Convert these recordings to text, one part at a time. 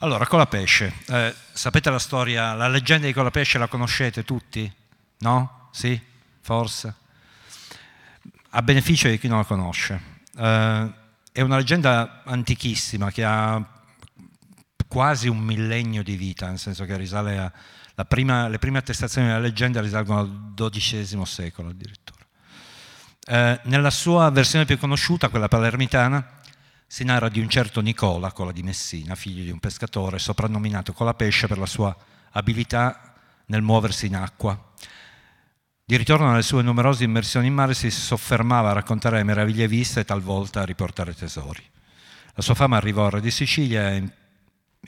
Allora, Colapesce, eh, sapete la storia, la leggenda di Colapesce la conoscete tutti? No? Sì? Forse? A beneficio di chi non la conosce. Eh, è una leggenda antichissima che ha quasi un millennio di vita, nel senso che risale a... Prima, le prime attestazioni della leggenda risalgono al XII secolo addirittura. Eh, nella sua versione più conosciuta, quella palermitana, si narra di un certo Nicola, Cola di Messina, figlio di un pescatore, soprannominato Colapesce per la sua abilità nel muoversi in acqua. Di ritorno alle sue numerose immersioni in mare si soffermava a raccontare le meraviglie viste e talvolta a riportare tesori. La sua fama arrivò al re di Sicilia e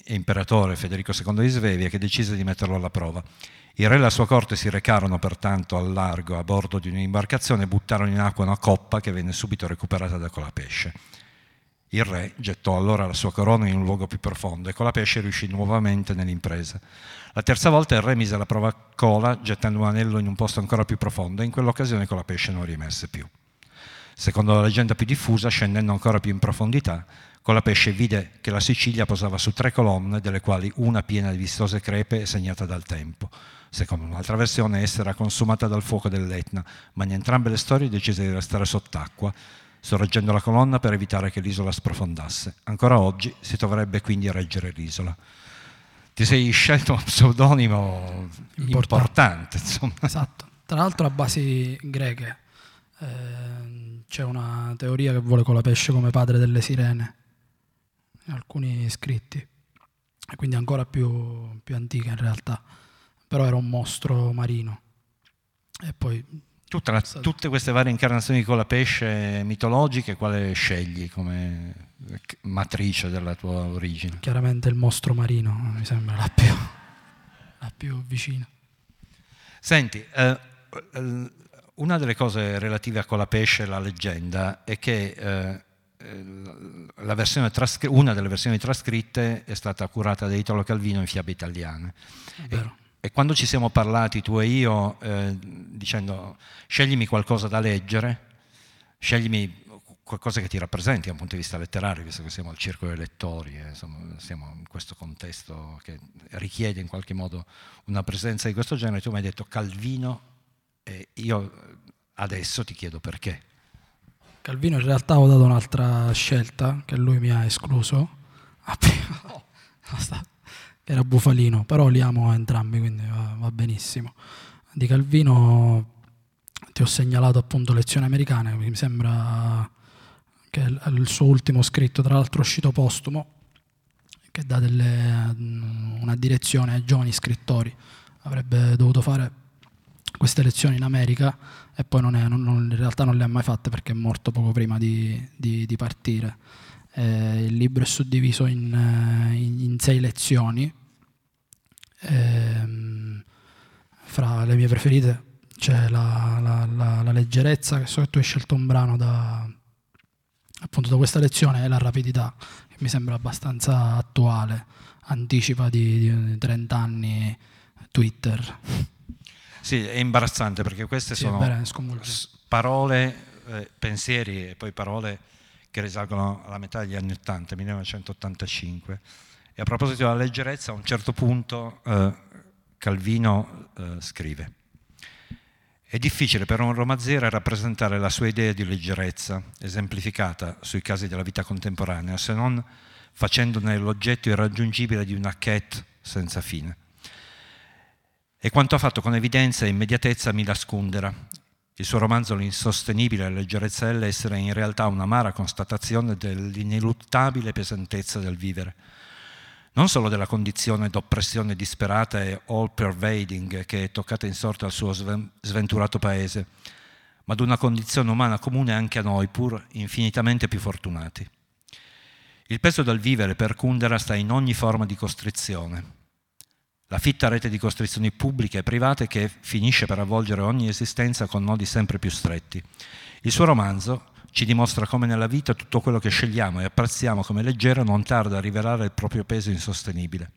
imperatore Federico II di Svevia che decise di metterlo alla prova. Il re e la sua corte si recarono pertanto al largo a bordo di un'imbarcazione e buttarono in acqua una coppa che venne subito recuperata da Colapesce. Il re gettò allora la sua corona in un luogo più profondo e Colapesce riuscì nuovamente nell'impresa. La terza volta il re mise alla prova Cola gettando un anello in un posto ancora più profondo e in quell'occasione Colapesce non riemerse più. Secondo la leggenda più diffusa, scendendo ancora più in profondità, Colapesce vide che la Sicilia posava su tre colonne, delle quali una piena di vistose crepe e segnata dal tempo. Secondo un'altra versione, essa era consumata dal fuoco dell'Etna, ma in entrambe le storie decise di restare sott'acqua sorreggendo la colonna per evitare che l'isola sprofondasse. Ancora oggi si troverebbe quindi a reggere l'isola. Ti sei scelto un pseudonimo importante, importante esatto. Tra l'altro a basi greche. Eh, c'è una teoria che vuole con la pesce come padre delle sirene, in alcuni scritti, e quindi ancora più, più antica in realtà, però era un mostro marino. E poi la, tutte queste varie incarnazioni con la pesce mitologiche, quale scegli come matrice della tua origine? Chiaramente il mostro marino, mi sembra la più, la più vicina. Senti, eh, eh una delle cose relative a Colapesce, la leggenda, è che eh, trascri- una delle versioni trascritte è stata curata da Italo Calvino in fiabe italiane. E, e quando ci siamo parlati tu e io eh, dicendo sceglimi qualcosa da leggere, sceglimi qualcosa che ti rappresenti da un punto di vista letterario, visto che siamo al circo dei lettori, eh, insomma, siamo in questo contesto che richiede in qualche modo una presenza di questo genere, tu mi hai detto Calvino e io adesso ti chiedo perché. Calvino in realtà ho dato un'altra scelta che lui mi ha escluso. Ah, no, era Bufalino, però li amo entrambi, quindi va, va benissimo. Di Calvino ti ho segnalato appunto Lezioni americane, mi sembra che è il suo ultimo scritto, tra l'altro uscito postumo, che dà delle, una direzione ai giovani scrittori. Avrebbe dovuto fare queste lezioni in America e poi non è, non, in realtà non le ha mai fatte perché è morto poco prima di, di, di partire. Eh, il libro è suddiviso in, in, in sei lezioni Ehm, fra le mie preferite c'è la, la, la, la, leggerezza, che so che tu hai scelto un brano da, appunto da questa lezione, e la rapidità, che mi sembra abbastanza attuale, anticipa di, di 30 anni Twitter. Sì, è imbarazzante perché queste sì, sono bene, parole, eh, pensieri e poi parole che risalgono alla metà degli anni 80, 1985 e a proposito della leggerezza, a un certo punto eh, Calvino eh, scrive è difficile per un romanziere rappresentare la sua idea di leggerezza, esemplificata sui casi della vita contemporanea, se non facendone l'oggetto irraggiungibile di una quête senza fine. E quanto ha fatto con evidenza e immediatezza Milas Kundera. Il suo romanzo L'insostenibile leggerezza dell'essere è in realtà un'amara constatazione dell'ineluttabile pesantezza del vivere non solo della condizione d'oppressione disperata e all pervading che è toccata in sorte al suo sventurato paese, ma di una condizione umana comune anche a noi, pur infinitamente più fortunati. Il peso del vivere per Kundera sta in ogni forma di costrizione. La fitta rete di costrizioni pubbliche e private che finisce per avvolgere ogni esistenza con nodi sempre più stretti. Il suo romanzo, ci dimostra come nella vita tutto quello che scegliamo e apprezziamo come leggero non tarda a rivelare il proprio peso insostenibile.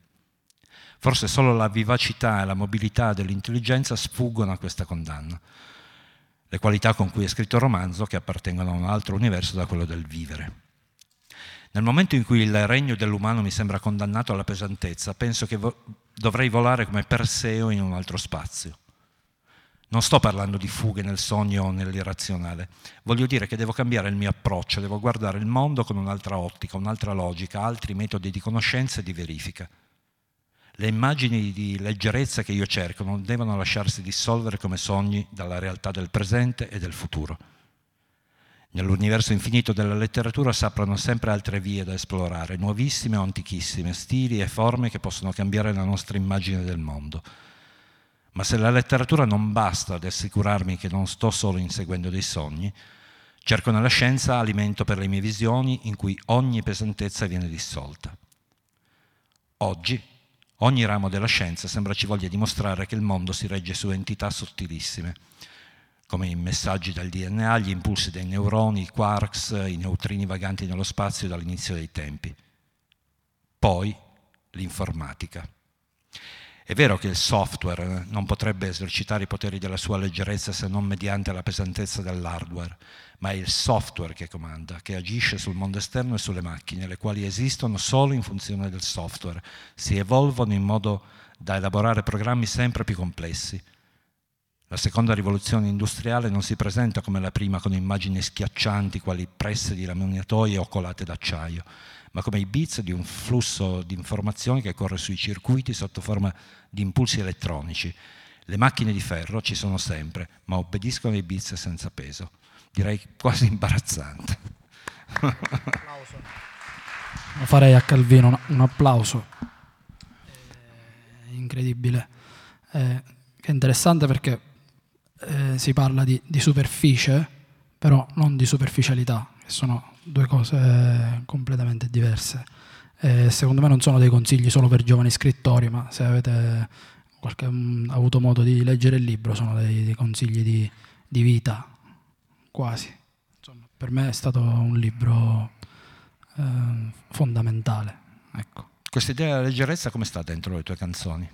Forse solo la vivacità e la mobilità dell'intelligenza sfuggono a questa condanna, le qualità con cui è scritto il romanzo che appartengono a un altro universo da quello del vivere. Nel momento in cui il regno dell'umano mi sembra condannato alla pesantezza, penso che vo- dovrei volare come Perseo in un altro spazio. Non sto parlando di fughe nel sogno o nell'irrazionale, voglio dire che devo cambiare il mio approccio, devo guardare il mondo con un'altra ottica, un'altra logica, altri metodi di conoscenza e di verifica. Le immagini di leggerezza che io cerco non devono lasciarsi dissolvere come sogni dalla realtà del presente e del futuro. Nell'universo infinito della letteratura s'aprono sempre altre vie da esplorare, nuovissime o antichissime, stili e forme che possono cambiare la nostra immagine del mondo. Ma se la letteratura non basta ad assicurarmi che non sto solo inseguendo dei sogni, cerco nella scienza alimento per le mie visioni in cui ogni pesantezza viene dissolta. Oggi ogni ramo della scienza sembra ci voglia dimostrare che il mondo si regge su entità sottilissime come i messaggi dal DNA, gli impulsi dei neuroni, i quarks, i neutrini vaganti nello spazio dall'inizio dei tempi. Poi l'informatica. È vero che il software non potrebbe esercitare i poteri della sua leggerezza se non mediante la pesantezza dell'hardware, ma è il software che comanda, che agisce sul mondo esterno e sulle macchine, le quali esistono solo in funzione del software, si evolvono in modo da elaborare programmi sempre più complessi, la seconda rivoluzione industriale non si presenta come la prima con immagini schiaccianti quali presse di laminatoie o colate d'acciaio, ma come i bits di un flusso di informazioni che corre sui circuiti sotto forma di impulsi elettronici. Le macchine di ferro ci sono sempre, ma obbediscono ai bits senza peso. Direi quasi imbarazzante. Lo farei a Calvino un applauso. È incredibile. È interessante perché eh, si parla di, di, superficie, però non di superficialità, che sono due cose completamente diverse. Eh, secondo me non sono dei consigli solo per giovani scrittori, ma se avete qualche, mh, avuto modo di leggere il libro, sono dei, dei consigli di, di, vita, quasi. Insomma, per me è stato un libro eh, fondamentale. Ecco. Questa idea della leggerezza come sta dentro le tue canzoni?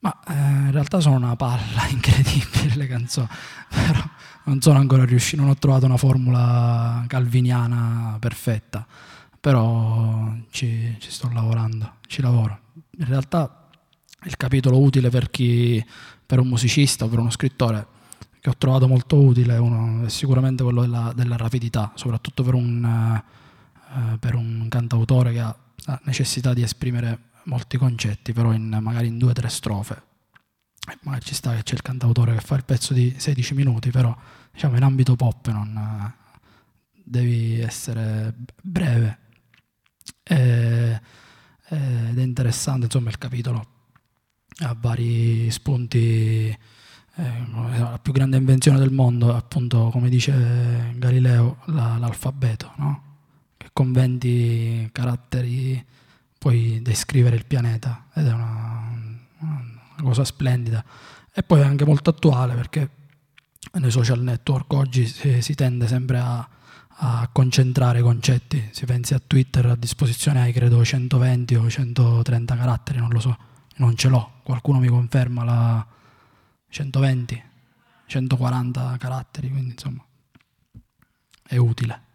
Ma eh, in realtà sono una palla incredibile le canzoni, però non sono ancora riuscito, non ho trovato una formula calviniana perfetta, però ci, ci sto lavorando, ci lavoro. In realtà il capitolo utile per chi, per un musicista o per uno scrittore che ho trovato molto utile uno, è sicuramente quello della, della rapidità, soprattutto per un, uh, per un cantautore che ha necessità di esprimere molti concetti, però in, magari in due o tre strofe. E magari ci sta che c'è il cantautore che fa il pezzo di 16 minuti, però diciamo in ambito pop non devi essere breve. E, ed è interessante, insomma, il capitolo ha vari spunti. Eh, la più grande invenzione del mondo, appunto, come dice Galileo, la, l'alfabeto, no? che con 20 caratteri puoi descrivere il pianeta ed è una, una cosa splendida. E poi è anche molto attuale perché nei social network oggi si, si tende sempre a, a, concentrare concetti. Si pensi a Twitter, a disposizione hai credo 120 o 130 caratteri, non lo so, non ce l'ho. Qualcuno mi conferma la 120, 140 caratteri, quindi insomma è utile.